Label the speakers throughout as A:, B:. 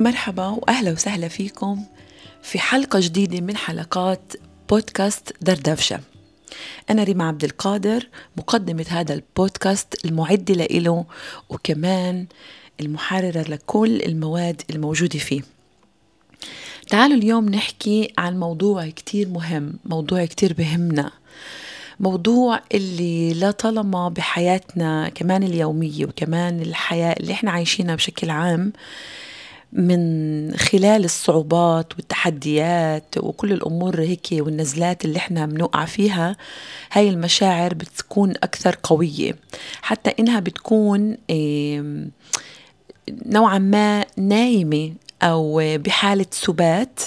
A: مرحبا وأهلا وسهلا فيكم في حلقة جديدة من حلقات بودكاست دردفشة. أنا ريما عبد القادر مقدمة هذا البودكاست المعدة لإله وكمان المحررة لكل المواد الموجودة فيه. تعالوا اليوم نحكي عن موضوع كتير مهم موضوع كتير بهمنا. موضوع اللي لا طالما بحياتنا كمان اليومية وكمان الحياة اللي إحنا عايشينها بشكل عام من خلال الصعوبات والتحديات وكل الأمور هيك والنزلات اللي إحنا بنوقع فيها هاي المشاعر بتكون أكثر قوية. حتى إنها بتكون نوعا ما نايمة أو بحالة سبات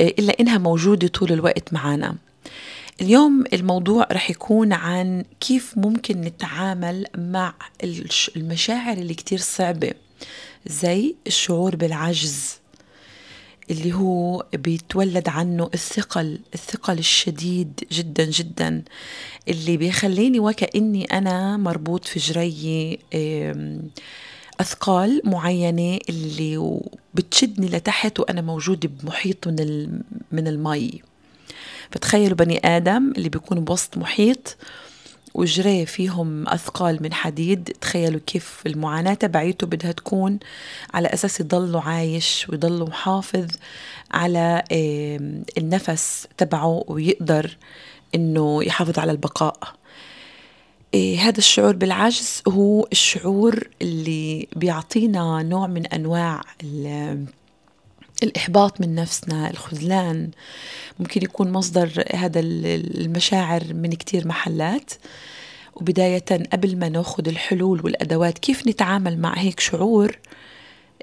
A: إلا إنها موجودة طول الوقت معنا اليوم الموضوع رح يكون عن كيف ممكن نتعامل مع المشاعر اللي كتير صعبة. زي الشعور بالعجز اللي هو بيتولد عنه الثقل الثقل الشديد جدا جدا اللي بيخليني وكأني أنا مربوط في جري أثقال معينة اللي بتشدني لتحت وأنا موجودة بمحيط من من المي. فتخيلوا بني آدم اللي بيكون بوسط محيط وجري فيهم أثقال من حديد. تخيلوا كيف المعاناة تبعيته بدها تكون على أساس يضلوا عايش ويضلوا محافظ على النفس تبعه ويقدر إنه يحافظ على البقاء. إيه هذا الشعور بالعجز هو الشعور اللي بيعطينا نوع من أنواع الإحباط من نفسنا الخذلان. ممكن يكون مصدر هذا المشاعر من كتير محلات. وبداية قبل ما ناخذ الحلول والأدوات كيف نتعامل مع هيك شعور؟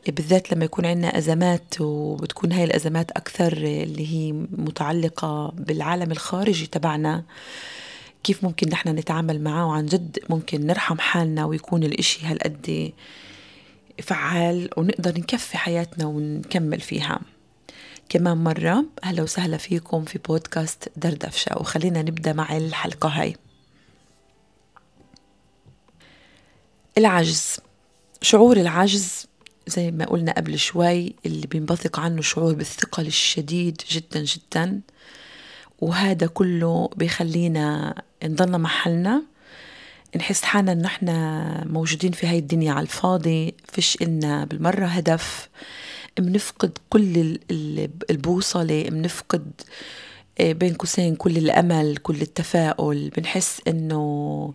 A: بالذات لما يكون عندنا أزمات وبتكون هاي الأزمات أكثر اللي هي متعلقة بالعالم الخارجي تبعنا. كيف ممكن نحن نتعامل معه؟ وعن جد ممكن نرحم حالنا ويكون الإشي هالقد فعال ونقدر نكفي حياتنا ونكمل فيها. كمان مرة أهلا وسهلا فيكم في بودكاست دردفشة وخلينا نبدأ مع الحلقة هاي. العجز. شعور العجز زي ما قلنا قبل شوي اللي بينبثق عنه شعور بالثقل الشديد جدا جدا. وهذا كله بيخلينا نضلنا محلنا نحس حالنا إحنا موجودين في هاي الدنيا على الفاضي فيش إلنا بالمرة هدف. بنفقد كل البوصلة بنفقد آه، بين قوسين كل الأمل كل التفاؤل. بنحس إنه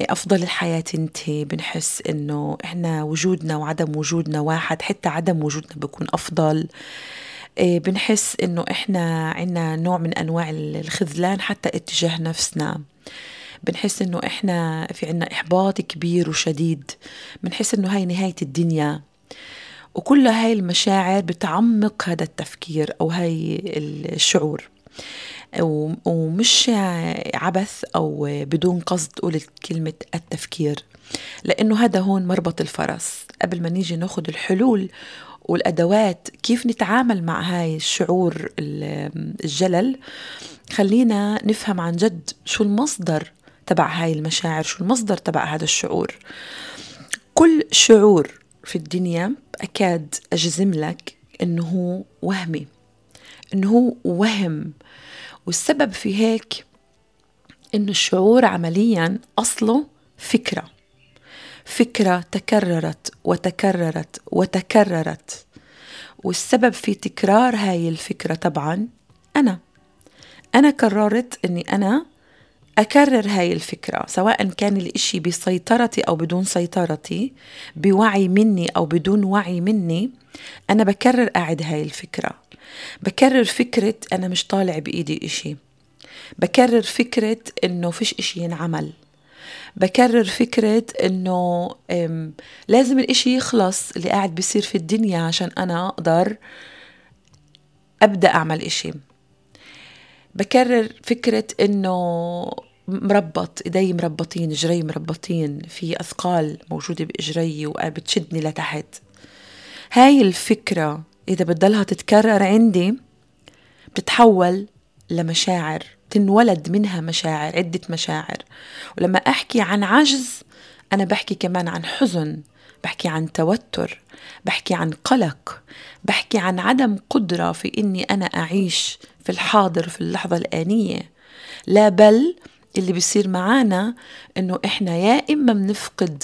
A: أفضل الحياة تنتهي. بنحس إنه إحنا وجودنا وعدم وجودنا واحد حتى عدم وجودنا بيكون أفضل. آه، بنحس إنه إحنا عنا نوع من أنواع الخذلان حتى اتجاه نفسنا. بنحس إنه إحنا في عنا إحباط كبير وشديد. بنحس إنه هاي نهاية الدنيا. وكل هاي المشاعر بتعمق هذا التفكير أو هاي الشعور. ومش عبث أو بدون قصد قلت كلمة التفكير. لأنه هذا هون مربط الفرس. قبل ما نيجي ناخد الحلول والأدوات كيف نتعامل مع هاي الشعور الجلل خلينا نفهم عن جد شو المصدر تبع هاي المشاعر شو المصدر تبع هذا الشعور. كل شعور في الدنيا أكاد أجزم لك إنه هو وهمي إنه هو وهم. والسبب في هيك إنه الشعور عمليا أصله فكرة فكرة تكررت وتكررت وتكررت. والسبب في تكرار هاي الفكرة طبعا أنا. أنا قررت أني أنا أكرر هاي الفكرة سواء كان الإشي بسيطرتي أو بدون سيطرتي بوعي مني أو بدون وعي مني أنا بكرر أعد هاي الفكرة. بكرر فكرة أنا مش طالع بإيدي إشي. بكرر فكرة إنه فيش إشي ينعمل. بكرر فكرة إنه لازم الإشي يخلص اللي قاعد بيصير في الدنيا عشان أنا أقدر أبدأ أعمل إشي. بكرر فكرة إنه مربط إيدي مربطين جري مربطين في أثقال موجودة بإجري وبتشدني لتحت. هاي الفكرة إذا بتضلها تتكرر عندي بتتحول لمشاعر تنولد منها مشاعر عدة مشاعر. ولما أحكي عن عجز أنا بحكي كمان عن حزن بحكي عن توتر بحكي عن قلق بحكي عن عدم قدرة في إني أنا أعيش في الحاضر في اللحظة الآنية. لا بل اللي بيصير معانا إنه إحنا يا إما بنفقد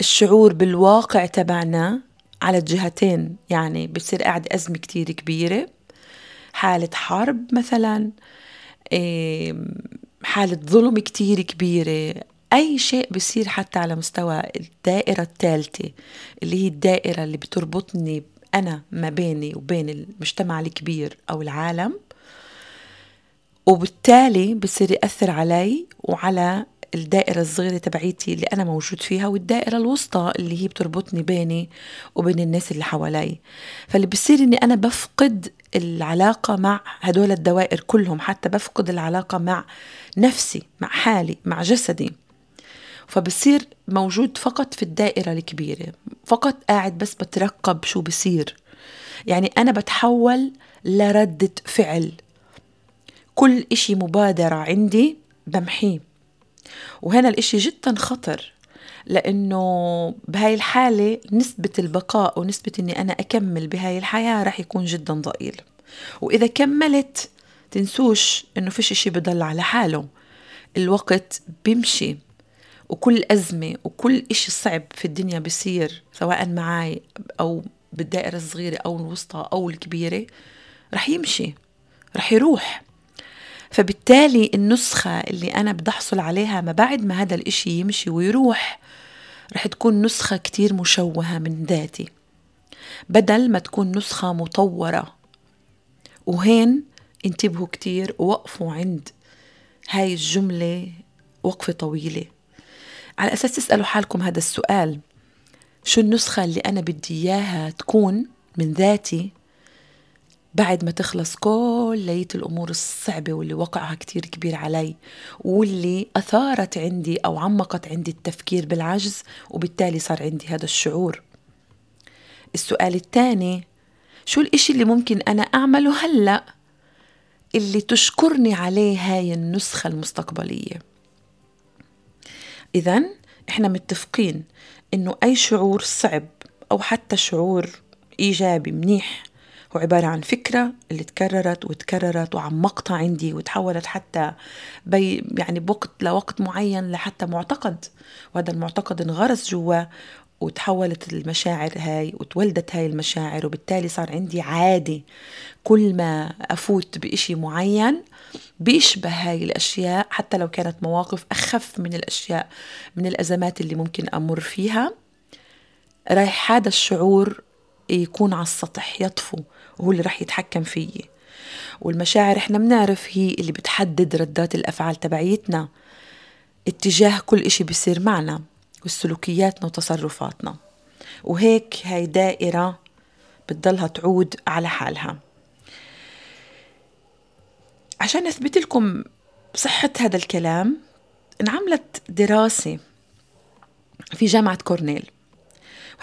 A: الشعور بالواقع تبعنا على الجهتين يعني بتصير قاعد أزمة كتير كبيرة حالة حرب مثلا حالة ظلم كتير كبيرة أي شيء بصير حتى على مستوى الدائرة الثالثة اللي هي الدائرة اللي بتربطني أنا ما بيني وبين المجتمع الكبير أو العالم وبالتالي بصير يأثر علي وعلى الدائرة الصغيرة تبعيتي اللي أنا موجود فيها والدائرة الوسطى اللي هي بتربطني بيني وبين الناس اللي حوالي. فاللي بصير إني أنا بفقد العلاقة مع هدول الدوائر كلهم حتى بفقد العلاقة مع نفسي مع حالي مع جسدي. فبصير موجود فقط في الدائرة الكبيرة فقط قاعد بس بترقب شو بصير. يعني أنا بتحول لردة فعل. كل إشي مبادرة عندي بمحيه. وهنا الإشي جدا خطر لأنه بهاي الحالة نسبة البقاء ونسبة أني أنا أكمل بهاي الحياة رح يكون جدا ضئيل. وإذا كملت تنسوش أنه فيش إشي بضل على حاله. الوقت بيمشي. وكل أزمة وكل إشي صعب في الدنيا بصير سواء معي أو بالدائرة الصغيرة أو الوسطى أو الكبيرة رح يمشي رح يروح. فبالتالي النسخة اللي أنا بدي أحصل عليها ما بعد ما هذا الإشي يمشي ويروح رح تكون نسخة كتير مشوهة من ذاتي. بدل ما تكون نسخة مطورة. وهين انتبهوا كتير ووقفوا عند هاي الجملة وقفة طويلة. على أساس تسألوا حالكم هذا السؤال شو النسخة اللي أنا بدي إياها تكون من ذاتي بعد ما تخلص كل لية الأمور الصعبة واللي وقعها كتير كبير علي واللي أثارت عندي أو عمقت عندي التفكير بالعجز وبالتالي صار عندي هذا الشعور. السؤال الثاني شو الإشي اللي ممكن أنا أعمله هلأ اللي تشكرني عليه هاي النسخة المستقبلية؟ إذا إحنا متفقين إنه أي شعور صعب أو حتى شعور إيجابي منيح هو عبارة عن فكرة اللي تكررت وتكررت وعمقتها عندي وتحولت حتى بي يعني بوقت لوقت معين لحتى معتقد. وهذا المعتقد انغرس جوا وتحولت المشاعر هاي وتولدت هاي المشاعر وبالتالي صار عندي عادي كل ما أفوت بإشي معين بيشبه هاي الأشياء حتى لو كانت مواقف أخف من الأشياء من الأزمات اللي ممكن أمر فيها رايح هذا الشعور يكون على السطح يطفو وهو اللي رح يتحكم فيي. والمشاعر إحنا بنعرف هي اللي بتحدد ردات الأفعال تبعيتنا. اتجاه كل إشي بيصير معنا وسلوكياتنا وتصرفاتنا. وهيك هاي دائرة بتضلها تعود على حالها. عشان أثبت لكم صحة هذا الكلام انعملت دراسة في جامعة كورنيل.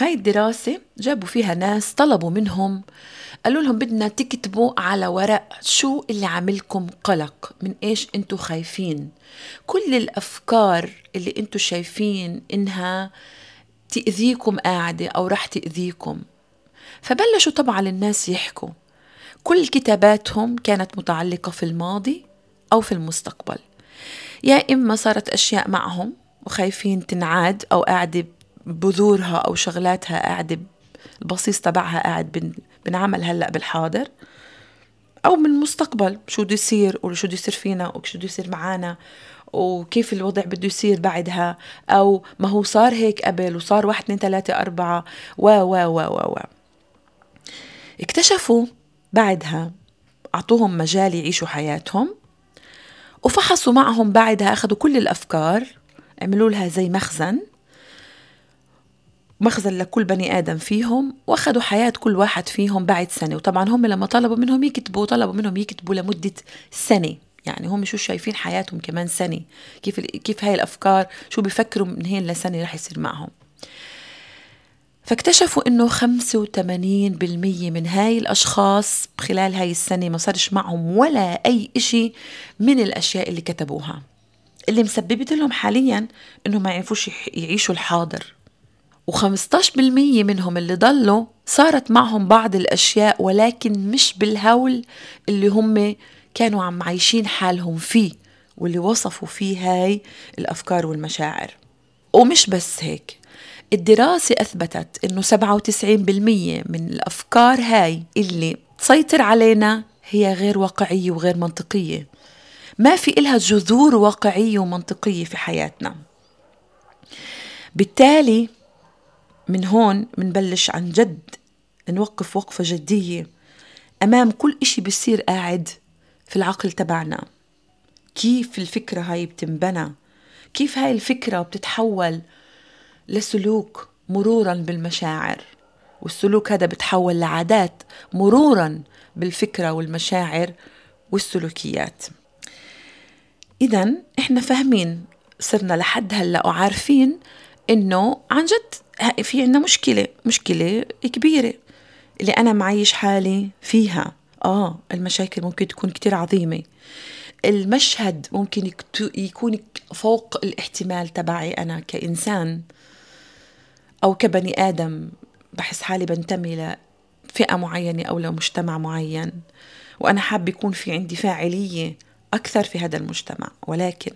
A: وهي الدراسة جابوا فيها ناس طلبوا منهم قالوا لهم بدنا تكتبوا على ورق شو اللي عاملكم قلق من إيش انتو خايفين. كل الأفكار اللي انتو شايفين إنها تأذيكم قاعدة أو رح تأذيكم. فبلشوا طبعا الناس يحكوا. كل كتاباتهم كانت متعلقة في الماضي أو في المستقبل. يا إما صارت أشياء معهم وخايفين تنعاد أو قاعدة بذورها أو شغلاتها قاعدة البصيص تبعها قاعد بنعمل هلأ بالحاضر. أو من المستقبل شو بده يصير وشو بده يصير فينا وشو بده يصير معنا وكيف الوضع بده يصير بعدها. أو ما هو صار هيك قبل وصار واحد اثنين ثلاثة أربعة و و و و و. اكتشفوا بعدها أعطوهم مجال يعيشوا حياتهم وفحصوا معهم بعدها أخذوا كل الأفكار عملوا لها زي مخزن مخزن لكل بني آدم فيهم وأخذوا حياة كل واحد فيهم بعد سنة. وطبعا هم لما طلبوا منهم يكتبوا طلبوا منهم يكتبوا لمدة سنة. يعني هم شو شايفين حياتهم كمان سنة؟ كيف كيف هاي الأفكار؟ شو بيفكروا من هين لسنة رح يصير معهم؟ فاكتشفوا إنه 85% من هاي الأشخاص خلال هاي السنة ما صارش معهم ولا أي إشي من الأشياء اللي كتبوها. اللي مسببت لهم حاليا انه ما يعرفوش يعيشوا الحاضر. و15% منهم اللي ضلوا صارت معهم بعض الأشياء ولكن مش بالهول اللي هم كانوا عم عايشين حالهم فيه واللي وصفوا فيه هاي الأفكار والمشاعر. ومش بس هيك. الدراسة أثبتت أنه 97% من الأفكار هاي اللي تسيطر علينا هي غير واقعية وغير منطقية. ما في إلها جذور واقعية ومنطقية في حياتنا. بالتالي من هون منبلش عن جد نوقف وقفة جدية أمام كل إشي بيصير قاعد في العقل تبعنا. كيف الفكرة هاي بتنبنى؟ كيف هاي الفكرة بتتحول لسلوك مرورا بالمشاعر والسلوك هذا بتحول لعادات مرورا بالفكرة والمشاعر والسلوكيات. إذا إحنا فاهمين صرنا لحد هلأ وعارفين إنه عن جد في عنا مشكلة مشكلة كبيرة اللي أنا معيش حالي فيها. آه المشاكل ممكن تكون كتير عظيمة. المشهد ممكن يكون فوق الاحتمال تبعي أنا كإنسان. أو كبني آدم بحس حالي بنتمي لفئة معينة أو لمجتمع معين وأنا حاب يكون في عندي فاعلية أكثر في هذا المجتمع. ولكن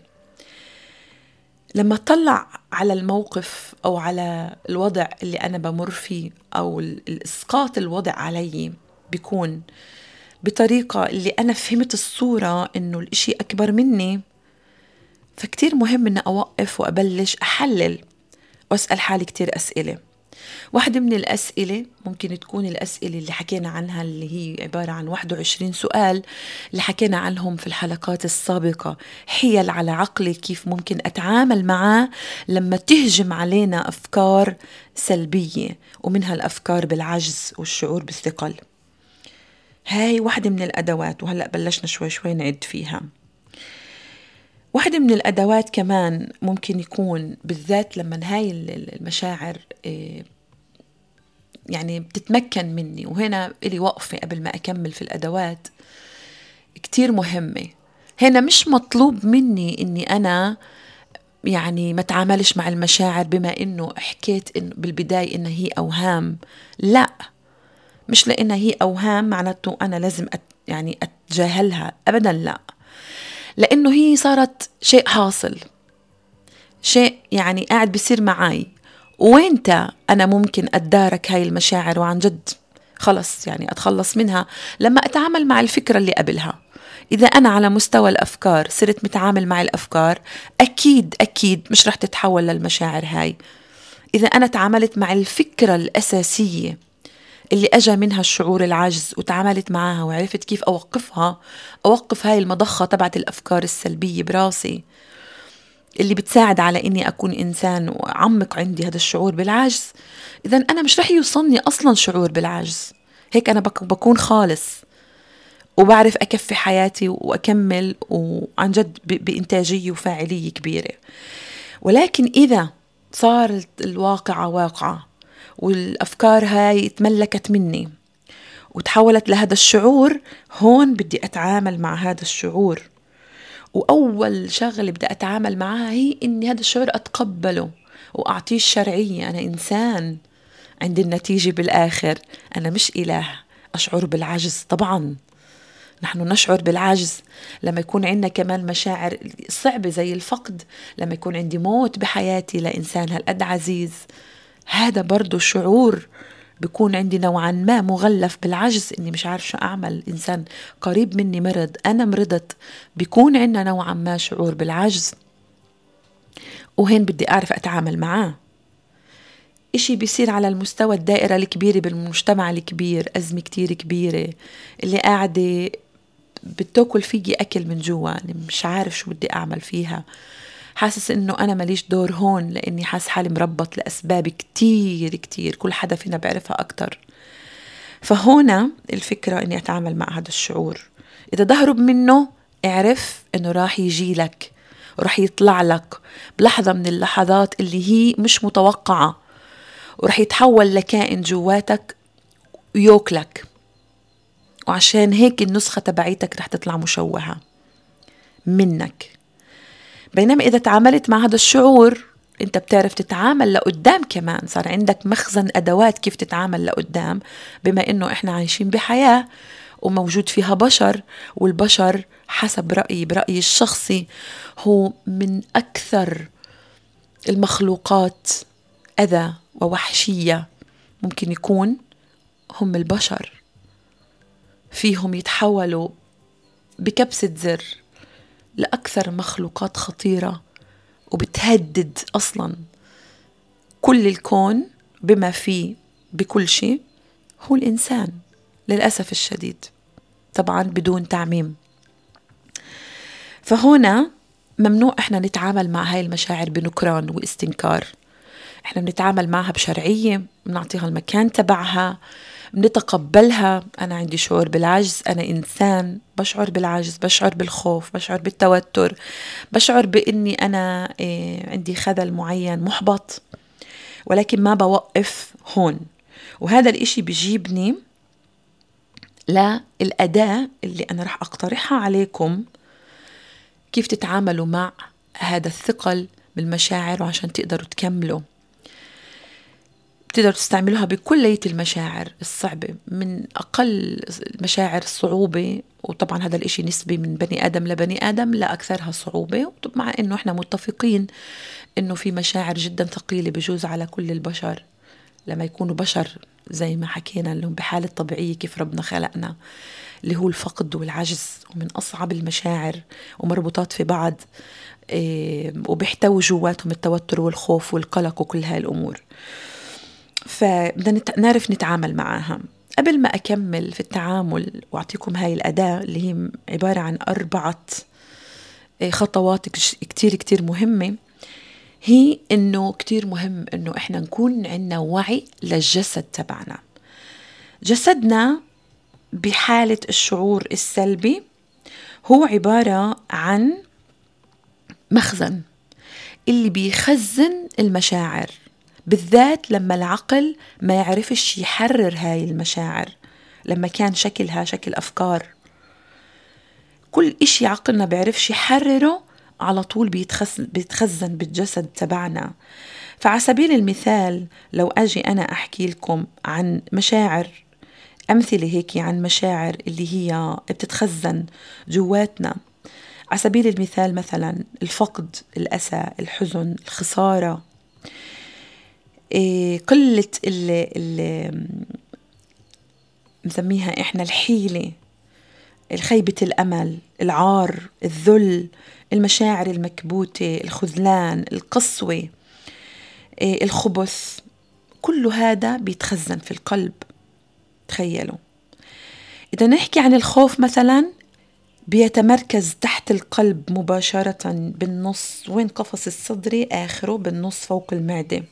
A: لما أطلع على الموقف أو على الوضع اللي أنا بمر فيه أو الإسقاط الوضع علي بيكون بطريقة اللي أنا فهمت الصورة إنه الإشي أكبر مني فكتير مهم إني أوقف وأبلش أحلل وأسأل حالي كتير أسئلة. واحدة من الأسئلة ممكن تكون الأسئلة اللي حكينا عنها اللي هي عبارة عن 21 سؤال اللي حكينا عنهم في الحلقات السابقة. حيل على عقلي كيف ممكن أتعامل معاه لما تهجم علينا أفكار سلبية ومنها الأفكار بالعجز والشعور بالثقل. هاي واحدة من الأدوات وهلأ بلشنا شوي شوي نعد فيها. واحدة من الأدوات كمان ممكن يكون بالذات لما هاي المشاعر آه، يعني بتتمكن مني وهنا إلي وقفة قبل ما أكمل في الأدوات كتير مهمة. هنا مش مطلوب مني إني أنا يعني ما تعاملش مع المشاعر بما إنه حكيت إنه بالبداية إنها هي أوهام. لا مش لأنها هي أوهام معناته أنا لازم أت يعني أتجاهلها. أبدا لا. لأنه هي صارت شيء حاصل. شيء يعني قاعد بيصير معي وينتا أنا ممكن أتدارك هاي المشاعر وعن جد؟ خلص يعني أتخلص منها. لما أتعامل مع الفكرة اللي قبلها إذا أنا على مستوى الأفكار صرت متعامل مع الأفكار أكيد أكيد مش رح تتحول للمشاعر هاي. إذا أنا تعاملت مع الفكرة الأساسية اللي أجا منها الشعور العجز وتعاملت معها وعرفت كيف أوقفها أوقف هاي المضخة تبعت الأفكار السلبية براسي اللي بتساعد على إني أكون إنسان وأعمق عندي هذا الشعور بالعجز إذا أنا مش رح يوصلني أصلا شعور بالعجز هيك أنا بكون خالص وبعرف أكفي حياتي وأكمل وعن جد بإنتاجية وفاعلية كبيرة. ولكن إذا صار الواقعة واقعة والأفكار هاي تملكت مني. وتحولت لهذا الشعور هون بدي أتعامل مع هذا الشعور. وأول شغلة بدي أتعامل معها هي إني هذا الشعور أتقبله وأعطيه الشرعية. أنا إنسان عند النتيجة بالآخر. أنا مش إله. أشعر بالعجز طبعا. نحن نشعر بالعجز. لما يكون عندنا كمان مشاعر صعبة زي الفقد لما يكون عندي موت بحياتي لإنسان هالقد عزيز. هذا برضو شعور بكون عندي نوعا ما مغلف بالعجز إني مش عارف شو أعمل. إنسان قريب مني مرض أنا مرضت بيكون عندنا نوعا ما شعور بالعجز. وهين بدي أعرف أتعامل معاه. إشي بيصير على المستوى الدائرة الكبيرة بالمجتمع الكبير أزمة كتير كبيرة. اللي قاعدة بتاكل فيي أكل من جوا مش عارف شو بدي أعمل فيها. حاسس إنه أنا ماليش دور هون لإني حاسس حالي مربط لاسباب كتير كتير. كل حدا فينا بيعرفها أكتر. فهنا الفكرة إني أتعامل مع هذا الشعور. إذا بهرب منه اعرف إنه راح يجي لك وراح يطلع لك بلحظة من اللحظات اللي هي مش متوقعة. ورح يتحول لكائن جواتك ويوكلك وعشان هيك النسخة تبعيتك رح تطلع مشوهة منك. بينما إذا تعاملت مع هذا الشعور أنت بتعرف تتعامل لقدام كمان. صار عندك مخزن أدوات كيف تتعامل لقدام بما إنه إحنا عايشين بحياة وموجود فيها بشر والبشر حسب رأيي برأيي الشخصي هو من أكثر المخلوقات أذى ووحشية ممكن يكون هم البشر. فيهم يتحولوا بكبسة زر. لأكثر مخلوقات خطيرة وبتهدد أصلا كل الكون بما فيه بكل شيء هو الإنسان للأسف الشديد طبعا بدون تعميم. فهنا ممنوع إحنا نتعامل مع هاي المشاعر بنكران واستنكار. إحنا بنتعامل معها بشرعية بنعطيها المكان تبعها. بنتقبلها. أنا عندي شعور بالعجز. أنا إنسان بشعر بالعجز بشعر بالخوف بشعر بالتوتر بشعر بإني أنا إيه، عندي خذل معين محبط ولكن ما بوقف هون. وهذا الإشي بيجيبني للأداة اللي أنا رح أقترحها عليكم. كيف تتعاملوا مع هذا الثقل بالمشاعر وعشان تقدروا تكملوا. بتقدروا تستعملوها بكلية المشاعر الصعبة من أقل المشاعر صعوبة وطبعا هذا الإشي نسبي من بني آدم لبني آدم لأكثرها صعوبة. مع إنه إحنا متفقين إنه في مشاعر جدا ثقيلة بجوز على كل البشر. لما يكونوا بشر زي ما حكينا لهم بحالة طبيعية كيف ربنا خلقنا اللي هو الفقد والعجز ومن أصعب المشاعر ومربوطات في بعض إيه وبيحتوي جواتهم التوتر والخوف والقلق وكل هاي الأمور. فبدنا نعرف نتعامل معها قبل ما أكمل في التعامل وأعطيكم هاي الأداة اللي هي عبارة عن أربعة إيه، خطوات كتير كتير مهمة. هي إنه كتير مهم إنه إحنا نكون عندنا وعي للجسد تبعنا. جسدنا بحالة الشعور السلبي هو عبارة عن مخزن اللي بيخزن المشاعر. بالذات لما العقل ما يعرفش يحرر هاي المشاعر لما كان شكلها شكل أفكار. كل إشي عقلنا بيعرفش يحرره على طول بيتخزن, بيتخزن بالجسد تبعنا. فعلى سبيل المثال لو أجي أنا أحكي لكم عن مشاعر أمثلة هيك عن مشاعر اللي هي بتتخزن جواتنا. على سبيل المثال مثلا الفقد الأسى الحزن الخسارة. قلة ال ال مسميها إحنا الحيلة الخيبة الأمل العار الذل المشاعر المكبوتة الخذلان القسوة إيه، الخبث كل هذا بيتخزن في القلب تخيلوا. إذا نحكي عن الخوف مثلا بيتمركز تحت القلب مباشرة بالنص وين قفص الصدري آخره بالنص فوق المعدة.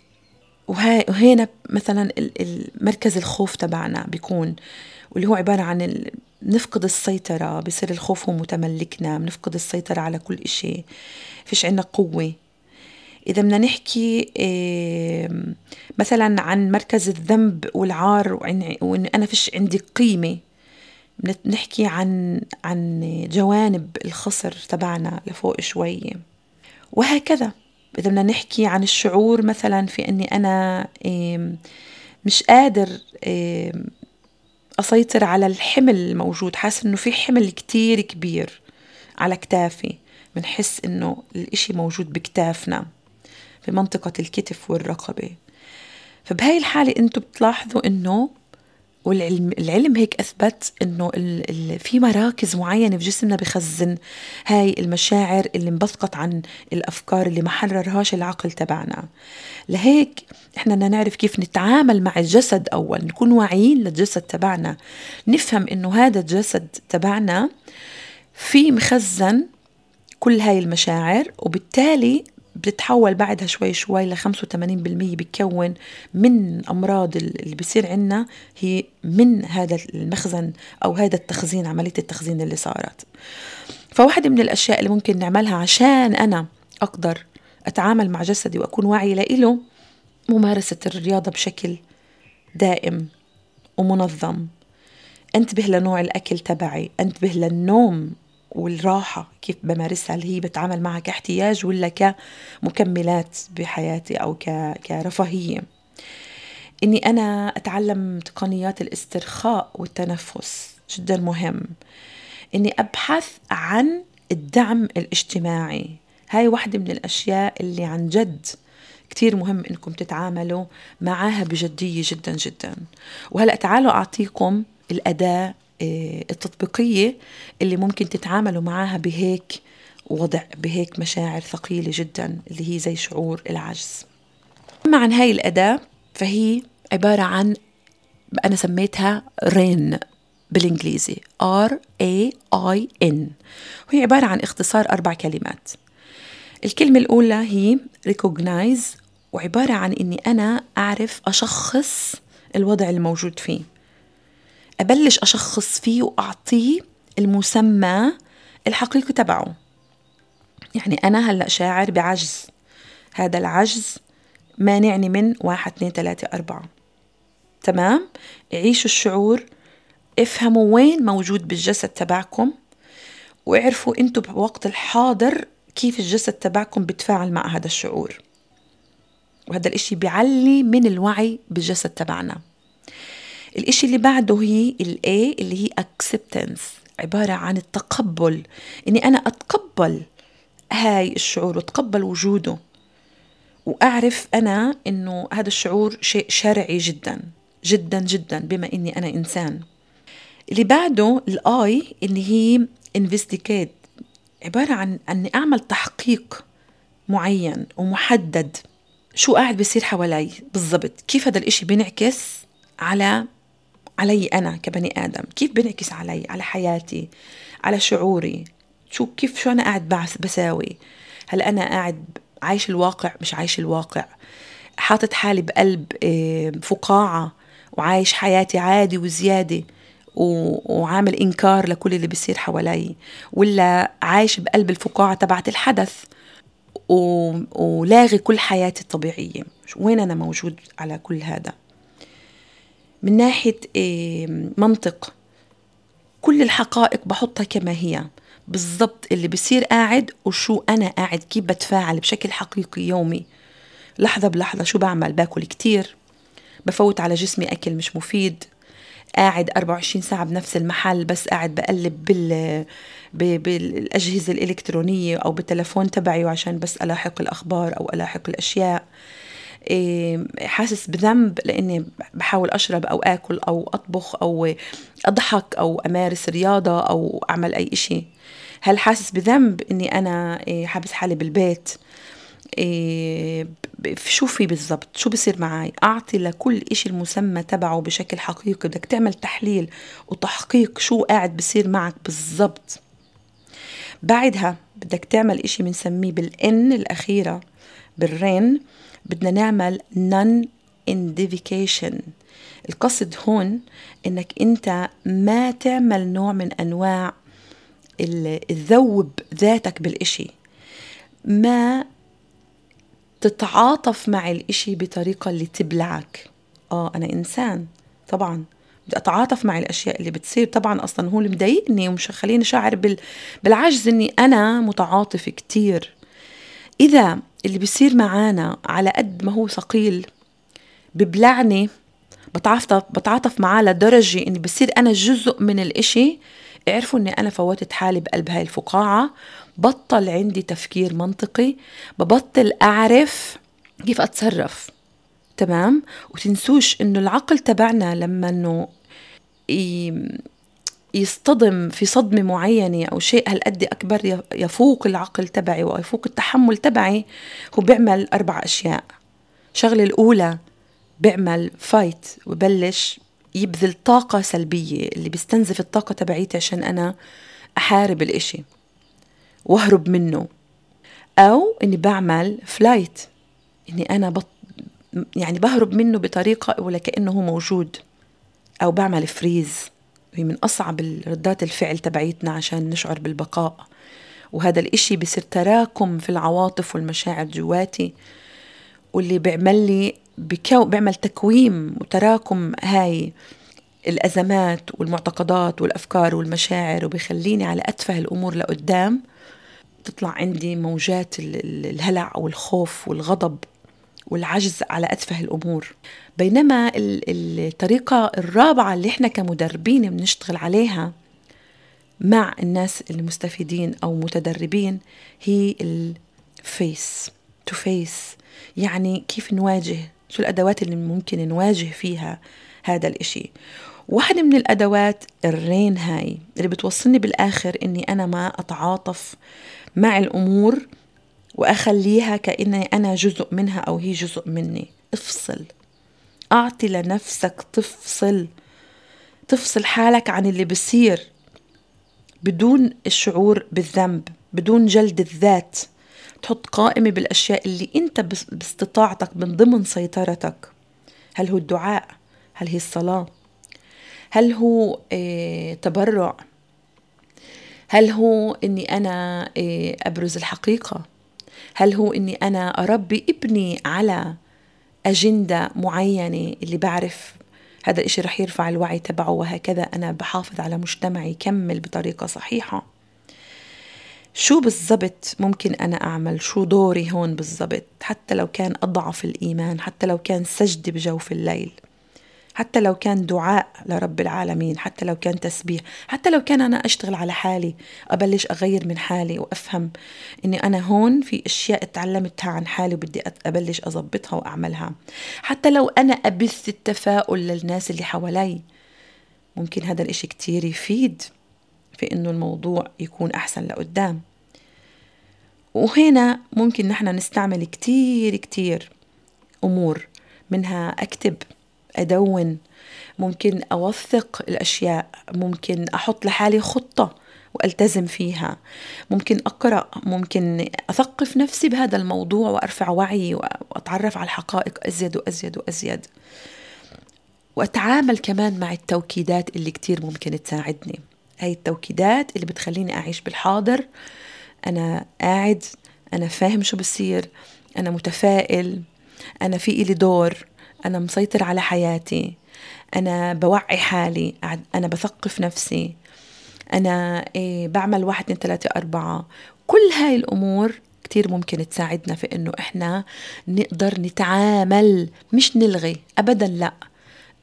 A: وهنا مثلا مركز الخوف تبعنا بيكون واللي هو عبارة عن نفقد السيطرة بصير الخوف هو متملكنا بنفقد السيطرة على كل إشي. فيش عنا قوة. إذا بدنا نحكي مثلا عن مركز الذنب والعار وإن أنا فيش عندي قيمة. بنحكي عن عن جوانب الخصر تبعنا لفوق شوية. وهكذا. إذا بدنا نحكي عن الشعور مثلا في أني أنا مش قادر أسيطر على الحمل الموجود. حاسة إنه في حمل كتير كبير على كتافي. بنحس إنه الإشي موجود بكتافنا في منطقة الكتف والرقبة. فبهاي الحالة أنتوا بتلاحظوا إنه والعلم العلم هيك أثبت إنه ال ال في مراكز معينة في جسمنا بخزن هاي المشاعر اللي انبثقت عن الأفكار اللي ما حررهاش العقل تبعنا. لهيك إحنا بدنا نعرف كيف نتعامل مع الجسد أول نكون واعيين للجسد تبعنا. نفهم إنه هذا الجسد تبعنا في مخزن كل هاي المشاعر وبالتالي بتتحول بعدها شوي شوي ل 85% بتكون من أمراض اللي بصير عندنا هي من هذا المخزن أو هذا التخزين عملية التخزين اللي صارت. فواحدة من الأشياء اللي ممكن نعملها عشان أنا أقدر أتعامل مع جسدي وأكون واعي له ممارسة الرياضة بشكل دائم ومنظم. انتبه لنوع الأكل تبعي انتبه للنوم والراحة كيف بمارسها؟ هل هي بتعامل معها كاحتياج ولا كمكملات بحياتي أو كرفاهية؟ إني أنا أتعلم تقنيات الاسترخاء والتنفس جدا مهم. إني أبحث عن الدعم الاجتماعي. هاي واحدة من الأشياء اللي عن جد كتير مهم إنكم تتعاملوا معاها بجدية جدا جدا. وهلأ تعالوا أعطيكم الأداة التطبيقية اللي ممكن تتعاملوا معاها بهيك وضع بهيك مشاعر ثقيلة جدا اللي هي زي شعور العجز. أما عن هاي الأداة فهي عبارة عن أنا سميتها رين بالإنجليزي R A I N وهي عبارة عن اختصار أربع كلمات. الكلمة الأولى هي recognize وعبارة عن إني أنا أعرف أشخص الوضع الموجود فيه. أبلش أشخص فيه وأعطيه المسمى الحقيقي تبعه. يعني أنا هلأ شاعر بعجز. هذا العجز مانعني من واحد اثنين ثلاثة أربعة. تمام؟ عيشوا الشعور. افهموا وين موجود بالجسد تبعكم واعرفوا أنتم بوقت الحاضر كيف الجسد تبعكم بتفاعل مع هذا الشعور. وهذا الإشي بيعلي من الوعي بالجسد تبعنا. الإشي اللي بعده هي الاي اللي هي acceptance عبارة عن التقبل. إني أنا أتقبل هاي الشعور وأتقبل وجوده. وأعرف أنا إنه هذا الشعور شيء شرعي جدا جدا جدا بما إني أنا إنسان. اللي بعده الاي اللي هي investigate عبارة عن أني أعمل تحقيق معين ومحدد. شو قاعد بيصير حوالي بالضبط؟ كيف هذا الإشي بينعكس على علي أنا كبني آدم. كيف بينعكس علي؟ على حياتي على شعوري. شو كيف شو أنا قاعد بساوي؟ هل أنا قاعد عايش الواقع؟ مش عايش الواقع. حاطط حالي بقلب آه، فقاعة وعايش حياتي عادي وزيادة وعامل إنكار لكل اللي بيصير حوالي. ولا عايش بقلب الفقاعة تبعت الحدث ولاغي كل حياتي الطبيعية. وين أنا موجود على كل هذا؟ من ناحية منطق كل الحقائق بحطها كما هي. بالضبط اللي بصير قاعد وشو أنا قاعد كيف بتفاعل بشكل حقيقي يومي. لحظة بلحظة شو بعمل؟ باكل كتير بفوت على جسمي أكل مش مفيد قاعد 24 ساعة بنفس المحل بس قاعد بقلب بال بالأجهزة الإلكترونية أو بالتلفون تبعي وعشان بس ألاحق الأخبار أو ألاحق الأشياء. حاسس بذنب لإني بحاول أشرب أو آكل أو أطبخ أو أضحك أو أمارس رياضة أو أعمل أي شيء هل حاسس بذنب إني أنا إيه، حابس حالي بالبيت؟ إيه شو في بالضبط؟ شو بصير معي أعطي لكل إشي المسمى تبعه بشكل حقيقي. بدك تعمل تحليل وتحقيق شو قاعد بصير معك بالضبط. بعدها بدك تعمل إشي بنسميه بالإن الأخيرة بال RAIN بدنا نعمل non-identification القصد هون إنك أنت ما تعمل نوع من أنواع الذوب ذاتك بالإشي. ما تتعاطف مع الإشي بطريقة اللي تبلعك. آه أنا إنسان طبعا. بدي أتعاطف مع الأشياء اللي بتصير. طبعا أصلا هو اللي مضايقني ومش خليني شاعر بال... بالعجز إني أنا متعاطف كتير. إذا اللي بيصير معانا على قد ما هو ثقيل ببلعني بتعاطف بتعاطف معاه لدرجة إني بصير أنا جزء من الإشي اعرفوا إني أنا فوتت حالي بقلب هاي الفقاعة بطل عندي تفكير منطقي ببطل أعرف كيف أتصرف. تمام؟ وتنسوش إنه العقل تبعنا لما إنه يصطدم في صدمة معينة أو شيء هالقد أكبر يفوق العقل تبعي ويفوق التحمل تبعي هو بيعمل أربع أشياء. الشغلة الأولى بيعمل fight وبلش يبذل طاقة سلبية اللي بيستنزف الطاقة تبعيتي عشان أنا أحارب الإشي وأهرب منه. أو إني بعمل flight إني أنا بط يعني بهرب منه بطريقة ولا كأنه هو موجود أو بعمل فريز وهي من أصعب ردات الفعل تبعيتنا عشان نشعر بالبقاء. وهذا الإشي بصير تراكم في العواطف والمشاعر جواتي واللي بيعمل لي بكو بيعمل تكويم وتراكم هاي الأزمات والمعتقدات والأفكار والمشاعر وبيخليني على أتفه الأمور لقدام. تطلع عندي موجات الهلع والخوف والغضب والعجز على أتفه الأمور. بينما الطريقة الرابعة اللي إحنا كمدربين بنشتغل عليها مع الناس المستفيدين أو متدربين هي ال face to face يعني كيف نواجه شو الأدوات اللي ممكن نواجه فيها هذا الإشي. واحدة من الأدوات ال RAIN هاي اللي بتوصلني بالآخر إني أنا ما أتعاطف مع الأمور وأخليها كأني أنا جزء منها أو هي جزء مني. افصل. أعطي لنفسك تفصل تفصل حالك عن اللي بصير بدون الشعور بالذنب بدون جلد الذات. تحط قائمة بالأشياء اللي أنت باستطاعتك من ضمن سيطرتك. هل هو الدعاء؟ هل هي الصلاة؟ هل هو آه تبرع؟ هل هو إني أنا آه أبرز الحقيقة؟ هل هو إني أنا أربي ابني على أجندة معينة اللي بعرف هذا الإشي رح يرفع الوعي تبعه وهكذا أنا بحافظ على مجتمعي يكمل بطريقة صحيحة. شو بالضبط ممكن أنا أعمل؟ شو دوري هون بالضبط؟ حتى لو كان أضعف الإيمان حتى لو كان سجد بجوف الليل. حتى لو كان دعاء لرب العالمين حتى لو كان تسبيح حتى لو كان أنا أشتغل على حالي أبلش أغير من حالي وأفهم أني أنا هون في أشياء تعلمتها عن حالي وبدي أبلش أضبطها وأعملها. حتى لو أنا أبث التفاؤل للناس اللي حوالي ممكن هذا الإشي كتير يفيد في أنه الموضوع يكون أحسن لقدام. وهنا ممكن نحن نستعمل كتير كتير أمور منها أكتب. أدون ممكن أوثق الأشياء ممكن أحط لحالي خطة وألتزم فيها. ممكن أقرأ ممكن أثقف نفسي بهذا الموضوع وأرفع وعي وأتعرف على الحقائق أزيد وأزيد وأزيد. وأتعامل كمان مع التوكيدات اللي كتير ممكن تساعدني. هاي التوكيدات اللي بتخليني أعيش بالحاضر. أنا قاعد أنا فاهم شو بصير أنا متفائل أنا في إلي دور. أنا مسيطر على حياتي. أنا بوعي حالي. أنا بثقف نفسي. أنا إيه بعمل واحد اثنين ثلاثة أربعة. كل هاي الأمور كتير ممكن تساعدنا في إنه إحنا نقدر نتعامل. مش نلغي. أبدا لا.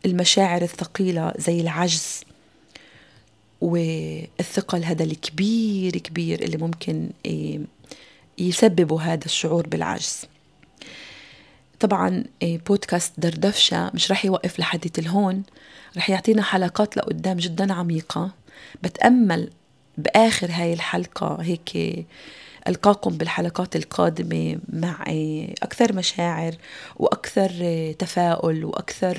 A: المشاعر الثقيلة زي العجز والثقل هذا الكبير كبير اللي ممكن إيه يسببوا هذا الشعور بالعجز. طبعا إيه، بودكاست دردفشة مش رح يوقف لحد الهون رح يعطينا حلقات لقدام جدا عميقة. بتأمل بآخر هاي الحلقة هيك ألقاكم بالحلقات القادمة مع إيه، أكثر مشاعر وأكثر إيه، تفاؤل وأكثر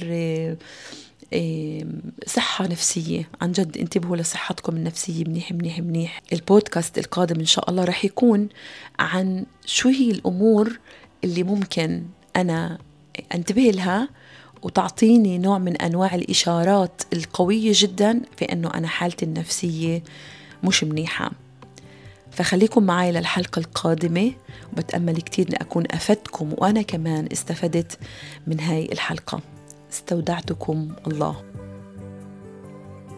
A: صحة نفسية. عن جد انتبهوا لصحتكم النفسية منيح منيح منيح. البودكاست القادم إن شاء الله رح يكون عن شو هي الأمور اللي ممكن أنا أنتبه لها وتعطيني نوع من أنواع الإشارات القوية جدا في أنه أنا حالتي النفسية مش منيحة. فخليكم معي للحلقة القادمة وبتأمل كتير أني أكون أفدتكم وأنا كمان استفدت من هاي الحلقة. استودعتكم الله.